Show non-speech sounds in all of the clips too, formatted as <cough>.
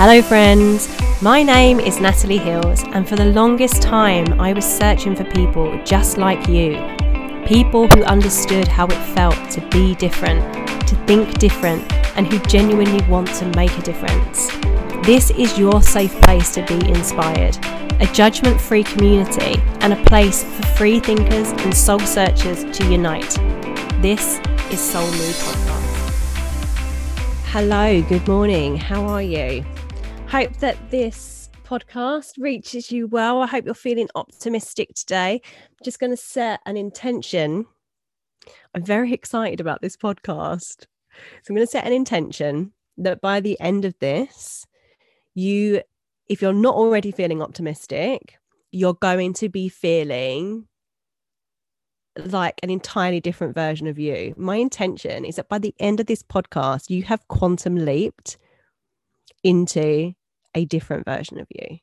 Hello, friends. My name is Natalie Hills, and for the longest time, I was searching for people just like you. People who understood how it felt to be different, to think different, and who genuinely want to make a difference. This is your safe place to be inspired, a judgment free community, and a place for free thinkers and soul searchers to unite. This is Soul Mood Podcast. Hello, good morning. How are you? Hope that this podcast reaches you well. I hope you're feeling optimistic today. I'm just going to set an intention. I'm very excited about this podcast. So I'm going to set an intention that by the end of this, you, if you're not already feeling optimistic, you're going to be feeling like an entirely different version of you. My intention is that by the end of this podcast, you have quantum leaped into a different version of you.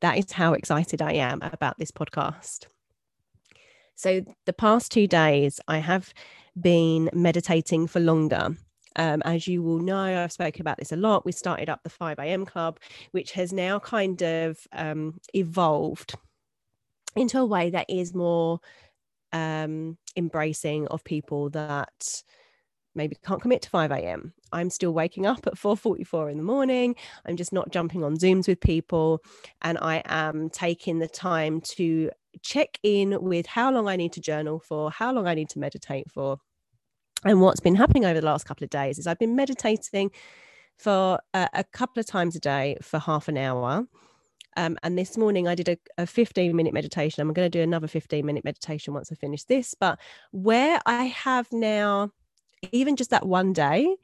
That is how excited I am about this podcast. So, the past two days, I have been meditating for longer. Um, as you will know, I've spoken about this a lot. We started up the 5 a.m. club, which has now kind of um, evolved into a way that is more um, embracing of people that maybe can't commit to 5 a.m. I'm still waking up at 4:44 in the morning. I'm just not jumping on Zooms with people and I am taking the time to check in with how long I need to journal for, how long I need to meditate for. And what's been happening over the last couple of days is I've been meditating for a, a couple of times a day for half an hour. Um, and this morning I did a, a 15 minute meditation. I'm going to do another 15 minute meditation once I finish this. But where I have now even just that one day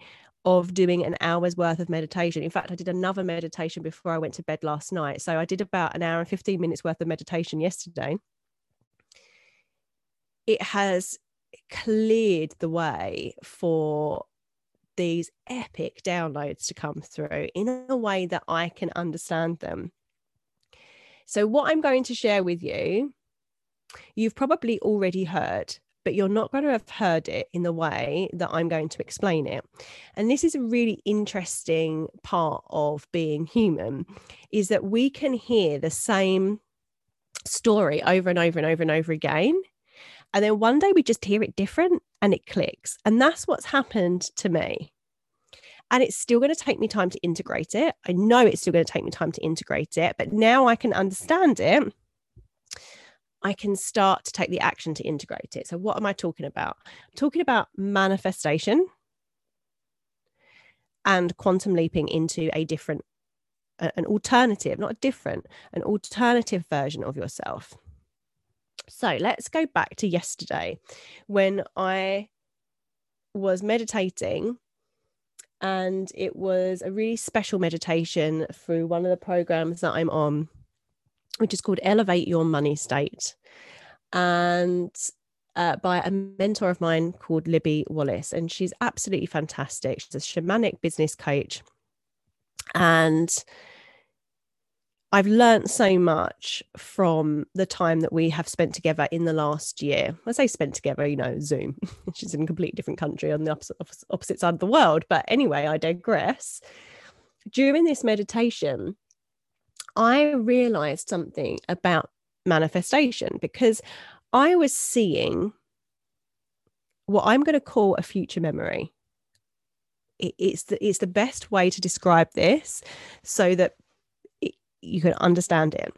of doing an hour's worth of meditation. In fact, I did another meditation before I went to bed last night. So I did about an hour and 15 minutes worth of meditation yesterday. It has cleared the way for these epic downloads to come through in a way that I can understand them. So, what I'm going to share with you, you've probably already heard but you're not going to have heard it in the way that I'm going to explain it. And this is a really interesting part of being human is that we can hear the same story over and over and over and over again. And then one day we just hear it different and it clicks. And that's what's happened to me. And it's still going to take me time to integrate it. I know it's still going to take me time to integrate it, but now I can understand it I can start to take the action to integrate it. So, what am I talking about? I'm talking about manifestation and quantum leaping into a different, an alternative, not a different, an alternative version of yourself. So, let's go back to yesterday when I was meditating and it was a really special meditation through one of the programs that I'm on which is called Elevate Your Money State. And uh, by a mentor of mine called Libby Wallace. And she's absolutely fantastic. She's a shamanic business coach. And I've learned so much from the time that we have spent together in the last year. I say spent together, you know, Zoom. <laughs> She's in a completely different country on the opposite, opposite side of the world. But anyway, I digress. During this meditation, I realized something about manifestation because I was seeing what I'm going to call a future memory. It's the it's the best way to describe this so that it, you can understand it.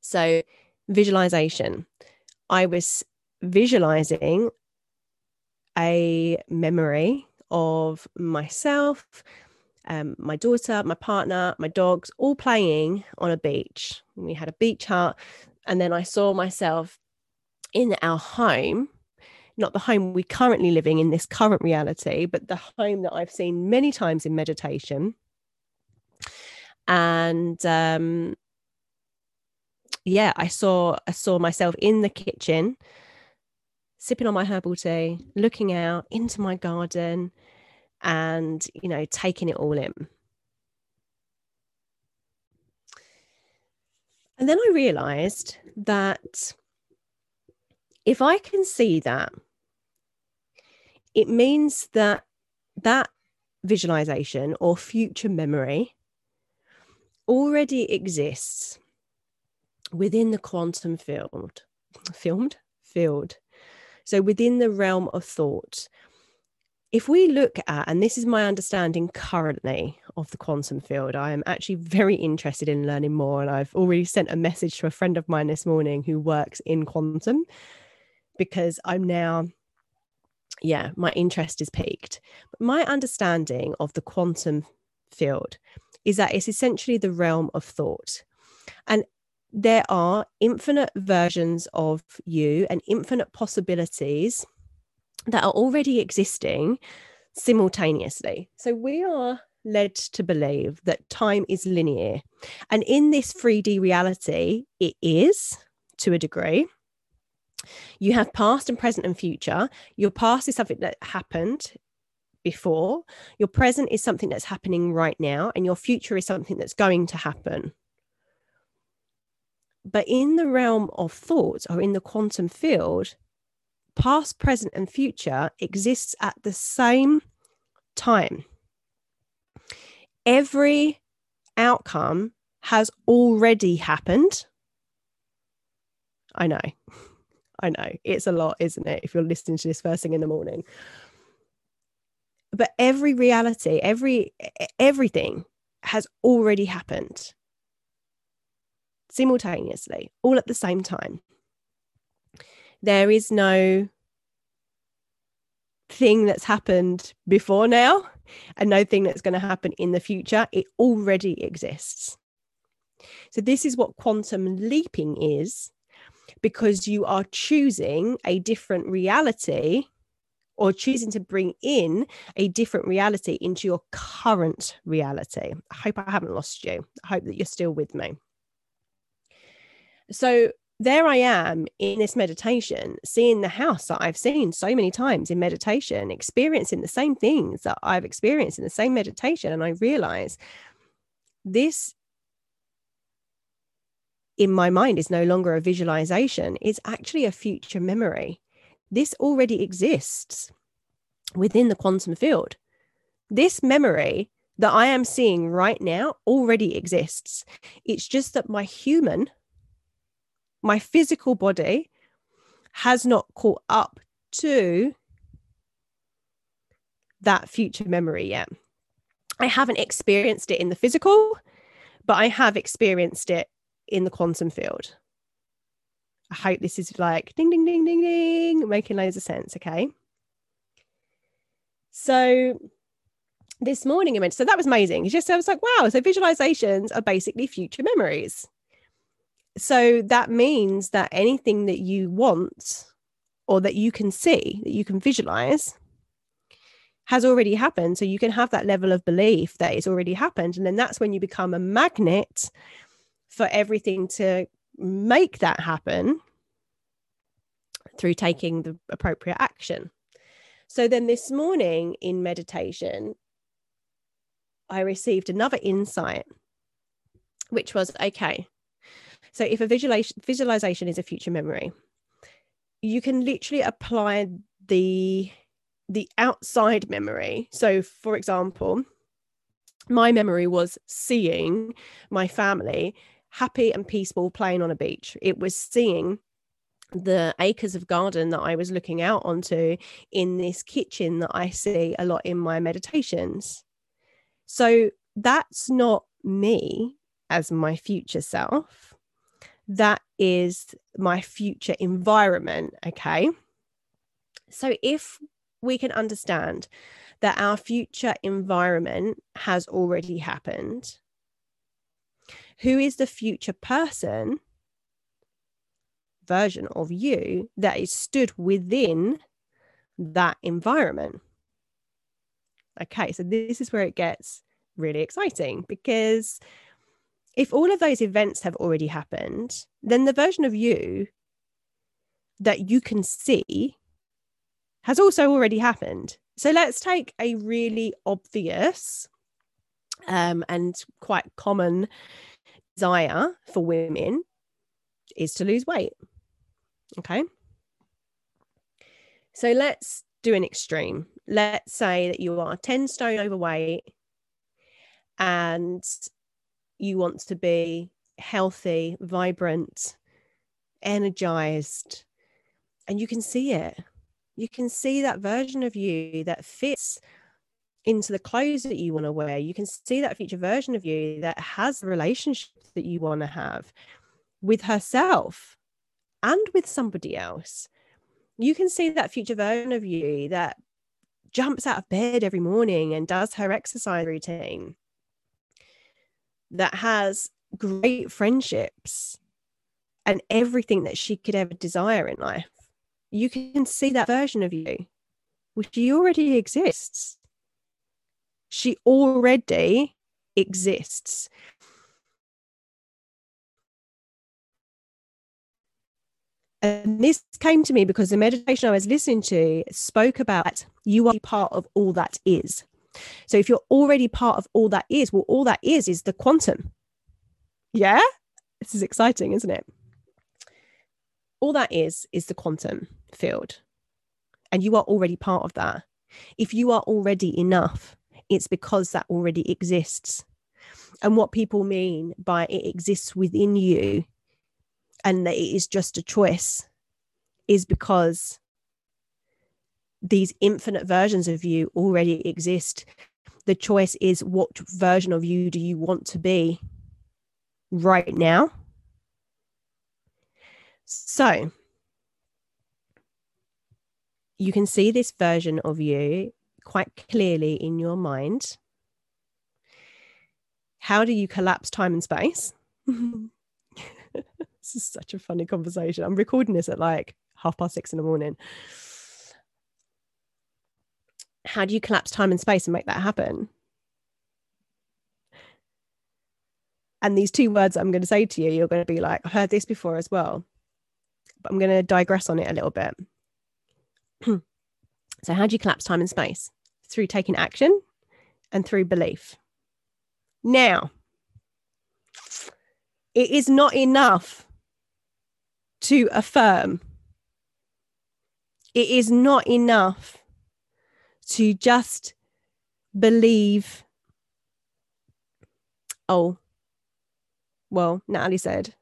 So, visualization. I was visualizing a memory of myself um, my daughter, my partner, my dogs, all playing on a beach. We had a beach hut. And then I saw myself in our home, not the home we currently living in this current reality, but the home that I've seen many times in meditation. And um, yeah, I saw I saw myself in the kitchen, sipping on my herbal tea, looking out into my garden, and you know taking it all in and then i realized that if i can see that it means that that visualization or future memory already exists within the quantum field, filmed field. So within the realm of thought, if we look at, and this is my understanding currently of the quantum field, I am actually very interested in learning more. And I've already sent a message to a friend of mine this morning who works in quantum because I'm now, yeah, my interest is piqued. But my understanding of the quantum field is that it's essentially the realm of thought. And there are infinite versions of you and infinite possibilities that are already existing simultaneously. So we are led to believe that time is linear. And in this 3D reality, it is to a degree. You have past and present and future. Your past is something that happened before, your present is something that's happening right now, and your future is something that's going to happen. But in the realm of thought or in the quantum field, past, present, and future exists at the same time. Every outcome has already happened. I know. <laughs> I know. It's a lot, isn't it? If you're listening to this first thing in the morning. But every reality, every everything has already happened simultaneously, all at the same time. There is no thing that's happened before now and no thing that's going to happen in the future. It already exists. So, this is what quantum leaping is because you are choosing a different reality or choosing to bring in a different reality into your current reality. I hope I haven't lost you. I hope that you're still with me. So, there I am in this meditation, seeing the house that I've seen so many times in meditation, experiencing the same things that I've experienced in the same meditation. And I realize this in my mind is no longer a visualization, it's actually a future memory. This already exists within the quantum field. This memory that I am seeing right now already exists. It's just that my human my physical body has not caught up to that future memory yet. I haven't experienced it in the physical, but I have experienced it in the quantum field. I hope this is like ding, ding, ding, ding, ding, making loads of sense. Okay. So this morning I went, so that was amazing. It's just, I was like, wow. So visualizations are basically future memories so that means that anything that you want or that you can see, that you can visualize, has already happened. So you can have that level of belief that it's already happened. And then that's when you become a magnet for everything to make that happen through taking the appropriate action. So then this morning in meditation, I received another insight, which was okay, so if a visualization visualization is a future memory, you can literally apply the the outside memory. So for example, my memory was seeing my family happy and peaceful playing on a beach. It was seeing the acres of garden that I was looking out onto in this kitchen that I see a lot in my meditations. So that's not me as my future self that is my future environment. Okay. So if we can understand that our future environment has already happened, who is the future person version of you that is stood within that environment? Okay, so this is where it gets really exciting because if all of those events have already happened, then the version of you that you can see has also already happened. So let's take a really obvious um, and quite common desire for women is to lose weight. Okay. So let's do an extreme. Let's say that you are 10 stone overweight and you want to be healthy, vibrant, energized, and you can see it. You can see that version of you that fits into the clothes that you want to wear. You can see that future version of you that has the relationship that you want to have with herself and with somebody else. You can see that future version of you that jumps out of bed every morning and does her exercise routine, that has great friendships and everything that she could ever desire in life. You can see that version of you, which she already exists. She already exists. And this came to me because the meditation I was listening to spoke about you are part of all that is. So if you're already part of all that is, well, all that is is the quantum. Yeah? This is exciting, isn't it? All that is is the quantum field. And you are already part of that. If you are already enough, it's because that already exists. And what people mean by it exists within you and that it is just a choice is because these infinite versions of you already exist. The choice is what version of you do you want to be right now? So you can see this version of you quite clearly in your mind. How do you collapse time and space? <laughs> this is such a funny conversation. I'm recording this at like half past six in the morning. How do you collapse time and space and make that happen? And these two words I'm going to say to you, you're going to be like, I've heard this before as well. But I'm going to digress on it a little bit. <clears throat> so, how do you collapse time and space? Through taking action and through belief. Now, it is not enough to affirm. It is not enough to just believe, oh, well, Natalie said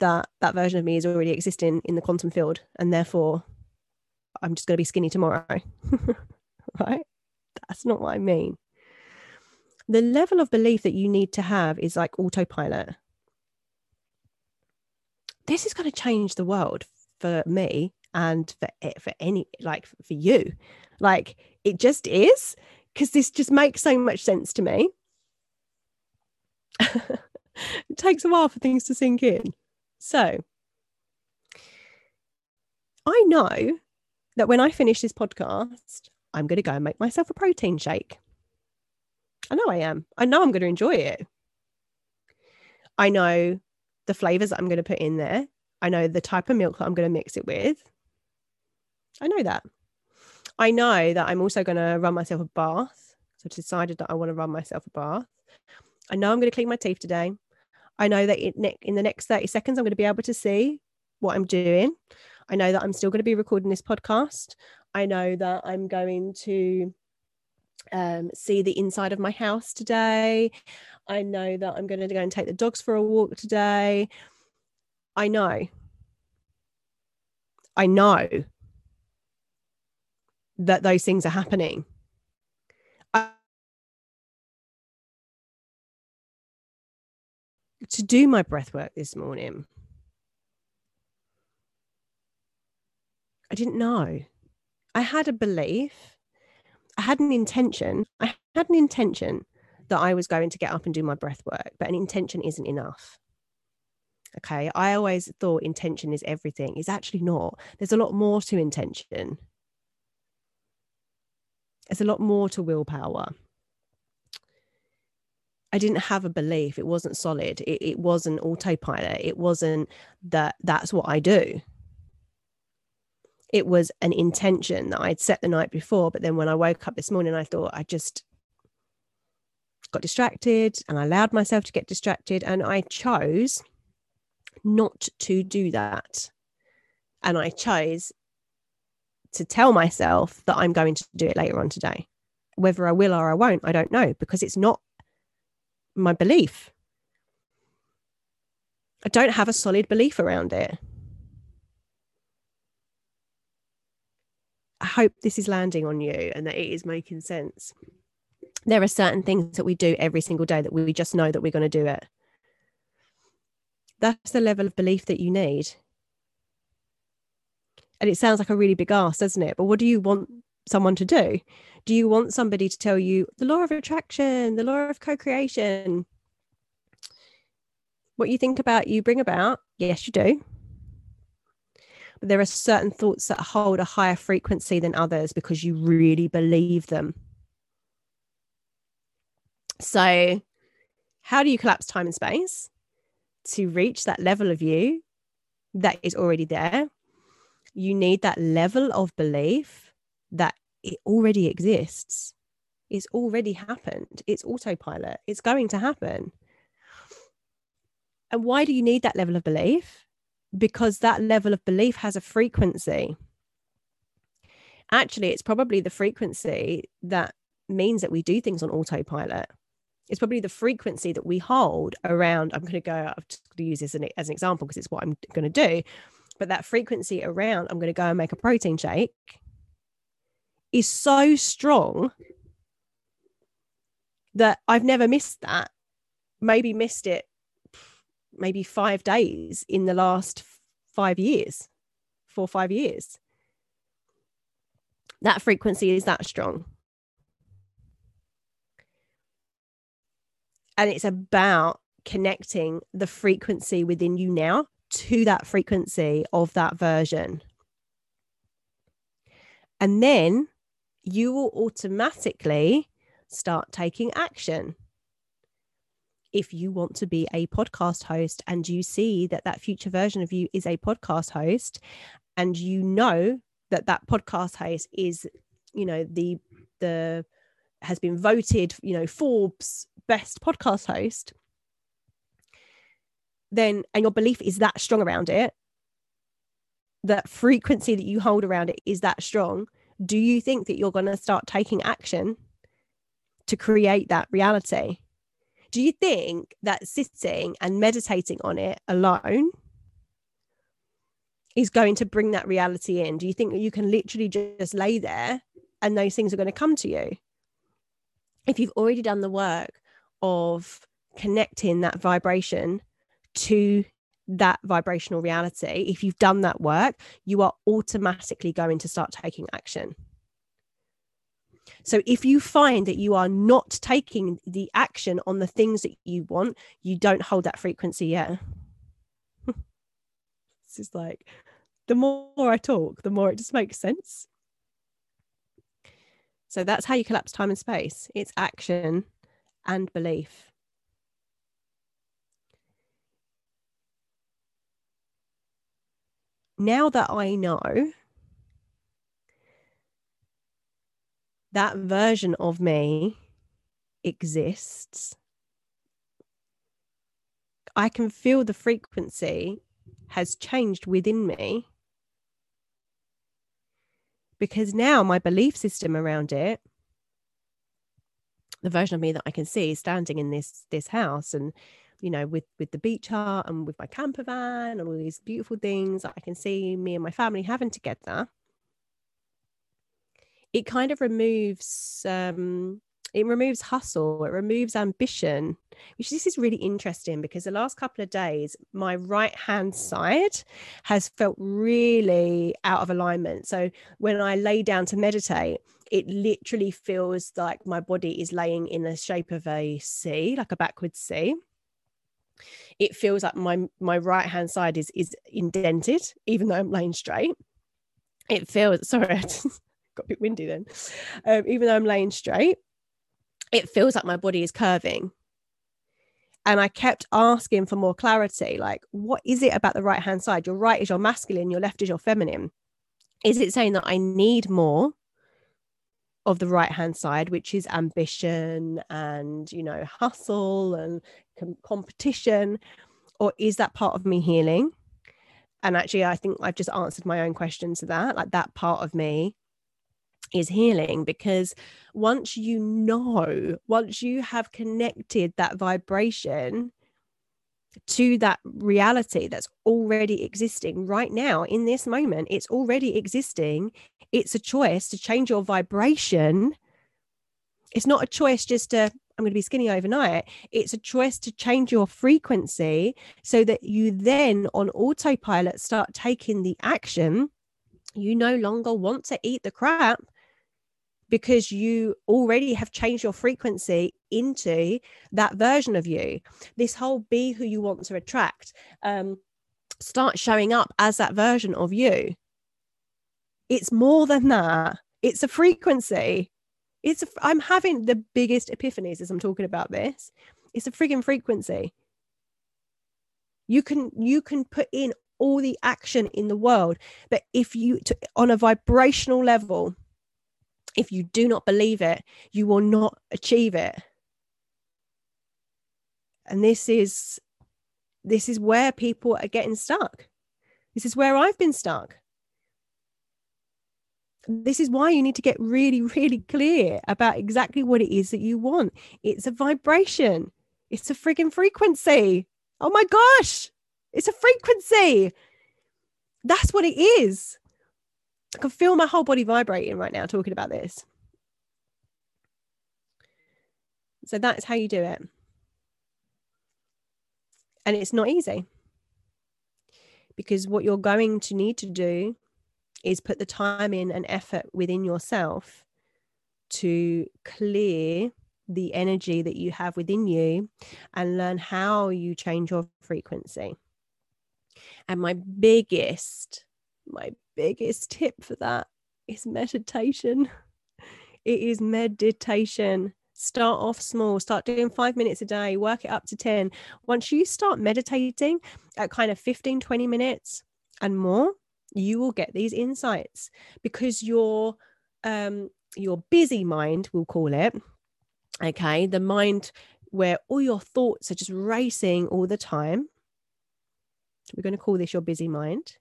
that that version of me is already existing in the quantum field, and therefore I'm just going to be skinny tomorrow. <laughs> right? That's not what I mean. The level of belief that you need to have is like autopilot this is going to change the world for me and for for any like for you. Like it just is because this just makes so much sense to me. <laughs> It takes a while for things to sink in. So i know that when i finish this podcast i'm going to go and make myself a protein shake. I know i am. I know i'm going to enjoy it. I know the flavors I'm going to put in there. I know the type of milk that I'm going to mix it with. I know that. I know that I'm also going to run myself a bath. So I decided that I want to run myself a bath. I know I'm going to clean my teeth today. I know that in the next 30 seconds, I'm going to be able to see what I'm doing. I know that I'm still going to be recording this podcast. I know that I'm going to um, see the inside of my house today. I know that I'm going to go and take the dogs for a walk today. I know. I know that those things are happening. To do my breath work this morning, I didn't know. I had a belief, I had an intention. I had an intention that I was going to get up and do my breath work, but an intention isn't enough. Okay. I always thought intention is everything. It's actually not. There's a lot more to intention. There's a lot more to willpower. I didn't have a belief. It wasn't solid. It, it wasn't autopilot. It wasn't that that's what I do. It was an intention that I'd set the night before. But then when I woke up this morning, I thought, I just, got distracted and I allowed myself to get distracted. And I chose not to do that. And I chose to tell myself that I'm going to do it later on today. Whether I will or I won't, I don't know because it's not my belief. I don't have a solid belief around it. I hope this is landing on you and that it is making sense. There are certain things that we do every single day that we just know that we're going to do it. That's the level of belief that you need. And it sounds like a really big ask, doesn't it? But what do you want someone to do? Do you want somebody to tell you the law of attraction, the law of co creation? What you think about, you bring about? Yes, you do. But there are certain thoughts that hold a higher frequency than others because you really believe them. So, how do you collapse time and space to reach that level of you that is already there? You need that level of belief that it already exists. It's already happened. It's autopilot. It's going to happen. And why do you need that level of belief? because that level of belief has a frequency. Actually, it's probably the frequency that means that we do things on autopilot. It's probably the frequency that we hold around. I'm going to go, I'm just going to use this as an, as an example because it's what I'm going to do. But that frequency around, I'm going to go and make a protein shake is so strong that I've never missed that. Maybe missed it maybe five days in the last five years, four or five years. That frequency is that strong. And it's about connecting the frequency within you now to that frequency of that version. And then you will automatically start taking action if you want to be a podcast host and you see that that future version of you is a podcast host and you know that that podcast host is you know the the has been voted you know forbes best podcast host then and your belief is that strong around it that frequency that you hold around it is that strong do you think that you're going to start taking action to create that reality do you think that sitting and meditating on it alone is going to bring that reality in? Do you think that you can literally just lay there and those things are going to come to you? If you've already done the work of connecting that vibration to that vibrational reality, if you've done that work, you are automatically going to start taking action. So if you find that you are not taking the action on the things that you want, you don't hold that frequency yet. <laughs> this is like the more I talk, the more it just makes sense. So that's how you collapse time and space it's action and belief. Now that I know that version of me exists, I can feel the frequency has changed within me. Because now my belief system around it the version of me that I can see standing in this this house and you know with with the beach hut and with my camper van and all these beautiful things I can see me and my family having together. It kind of removes um, it removes hustle it removes ambition which this is really interesting because the last couple of days my right hand side has felt really out of alignment. So when i lay down to meditate it literally feels like my body is laying in the shape of a c like a backwards c it feels like my my right hand side is is indented even though i'm laying straight it feels sorry <laughs> got a bit windy then. Um, even though I'm laying straight, it feels like my body is curving. And I kept asking for more clarity like, what is it about the right hand side? Your right is your masculine, your left is your feminine. Is it saying that I need more of the right hand side, which is ambition and, you know, hustle and com- competition? Or is that part of me healing? And actually, I think I've just answered my own question to that. Like that part of me is healing because once you know, once you have connected that vibration to that reality that's already existing right now in this moment. It's already existing. It's a choice to change your vibration. It's not a choice just to, I'm going to be skinny overnight. It's a choice to change your frequency so that you then on autopilot start taking the action. You no longer want to eat the crap because you already have changed your frequency into that version of you. This whole be who you want to attract, um, start showing up as that version of you. It's more than that. It's a frequency. It's a, I'm having the biggest epiphanies as I'm talking about this. It's a frigging frequency. You can you can put in all the action in the world, but if you to, on a vibrational level, if you do not believe it, you will not achieve it. And this is this is where people are getting stuck. This is where I've been stuck. This is why you need to get really, <laughs> really clear about exactly what it is that you want. It's a vibration, it's a frigging frequency. Oh my gosh, it's a frequency. That's what it is. I can feel my whole body vibrating right now talking about this. So that's how you do it. And it's not easy because what you're going to need to do is put the time in and effort within yourself to clear the energy that you have within you and learn how you change your frequency. And my biggest, my biggest tip for that is meditation. <laughs> It is meditation. Start off small, start doing five minutes a day, work it up to 10. Once you start meditating at kind of 15, 20 minutes and more, you will get these insights because your um your busy mind we'll call it okay the mind where all your thoughts are just racing all the time we're going to call this your busy mind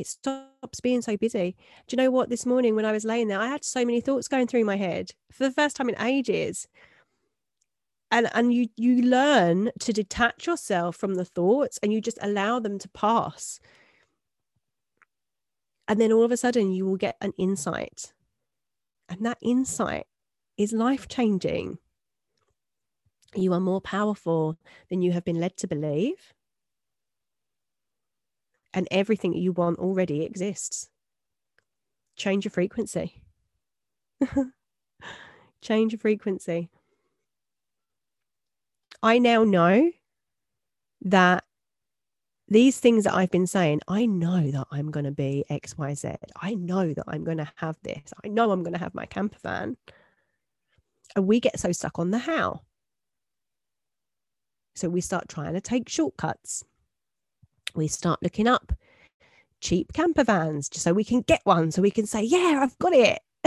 it stops being so busy. Do you know what? This morning when I was laying there, I had so many thoughts going through my head for the first time in ages. And and you you learn to detach yourself from the thoughts and you just allow them to pass. And then all of a sudden you will get an insight. And that insight is life changing. You are more powerful than you have been led to believe and everything you want already exists. Change your frequency. <laughs> Change your frequency. I now know that these things that I've been saying, I know that I'm going to be XYZ. I know that I'm going to have this. I know I'm going to have my camper van. And we get so stuck on the how. So we start trying to take shortcuts we start looking up cheap camper vans just so we can get one so we can say yeah i've got it <laughs>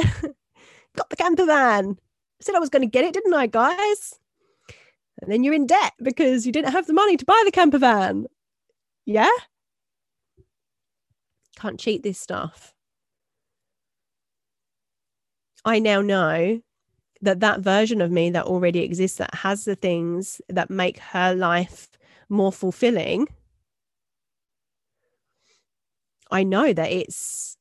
got the camper van I said i was going to get it didn't i guys and then you're in debt because you didn't have the money to buy the camper van yeah can't cheat this stuff i now know that that version of me that already exists that has the things that make her life more fulfilling I know that it's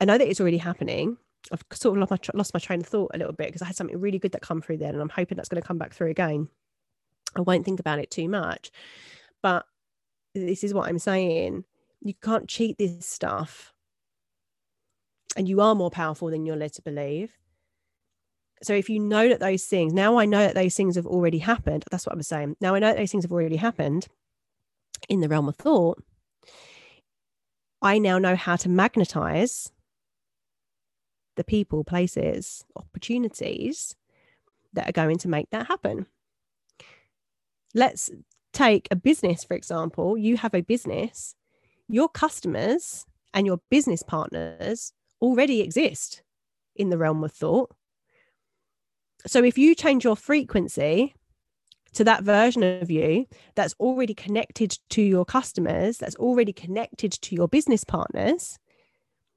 I know that it's already happening. I've sort of lost my, lost my train of thought a little bit because I had something really good that come through then, and I'm hoping that's going to come back through again. I won't think about it too much, but this is what I'm saying. You can't cheat this stuff, and you are more powerful than you're led to believe. So if you know that those things, now I know that those things have already happened. That's what I was saying. Now I know those things have already happened in the realm of thought, I now know how to magnetize the people, places, opportunities that are going to make that happen. Let's take a business, for example. You have a business, your customers and your business partners already exist in the realm of thought. So if you change your frequency to that version of you that's already connected to your customers, that's already connected to your business partners,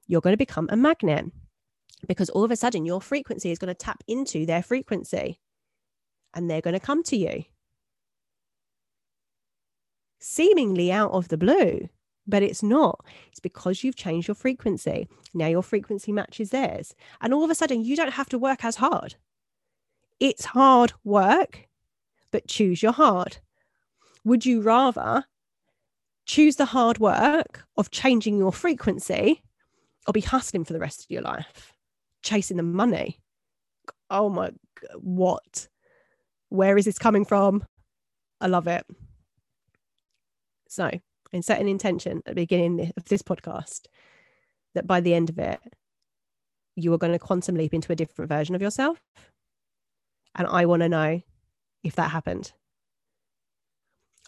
you're going to become a magnet because all of a sudden your frequency is going to tap into their frequency. and they're going to come to you. Seemingly out of the blue, but it's not. It's because you've changed your frequency. Now your frequency matches theirs. And all of a sudden, you don't have to work as hard. It's hard work, but choose your hard. Would you rather choose the hard work of changing your frequency or be hustling for the rest of your life, chasing the money? Oh my, what? Where is this coming from? I love it. So, and set an intention at the beginning of this podcast that by the end of it, you are going to quantum leap into a different version of yourself. And I want to know if that happened.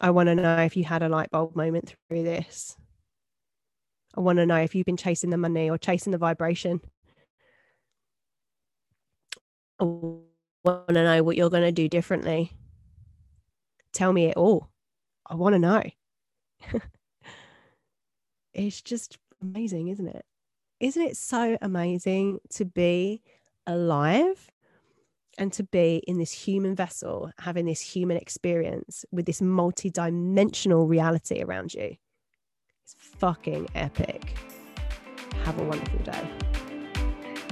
I want to know if you had a light bulb moment through this. I want to know if you've been chasing the money or chasing the vibration. I want to know what you're going to do differently. Tell me it all. I want to know. <laughs> it's just amazing, isn't it? Isn't it so amazing to be alive and to be in this human vessel, having this human experience with this multi dimensional reality around you? It's fucking epic. Have a wonderful day.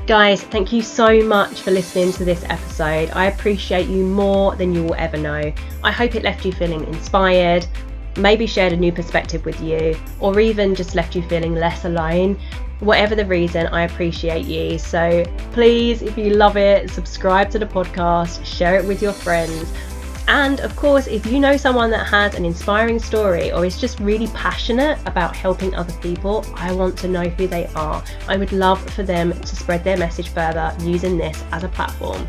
Guys, thank you so much for listening to this episode. I appreciate you more than you will ever know. I hope it left you feeling inspired, maybe shared a new perspective with you, or even just left you feeling less alone. Whatever the reason, I appreciate you. So please, if you love it, subscribe to the podcast, share it with your friends. And of course, if you know someone that has an inspiring story or is just really passionate about helping other people, I want to know who they are. I would love for them to spread their message further using this as a platform.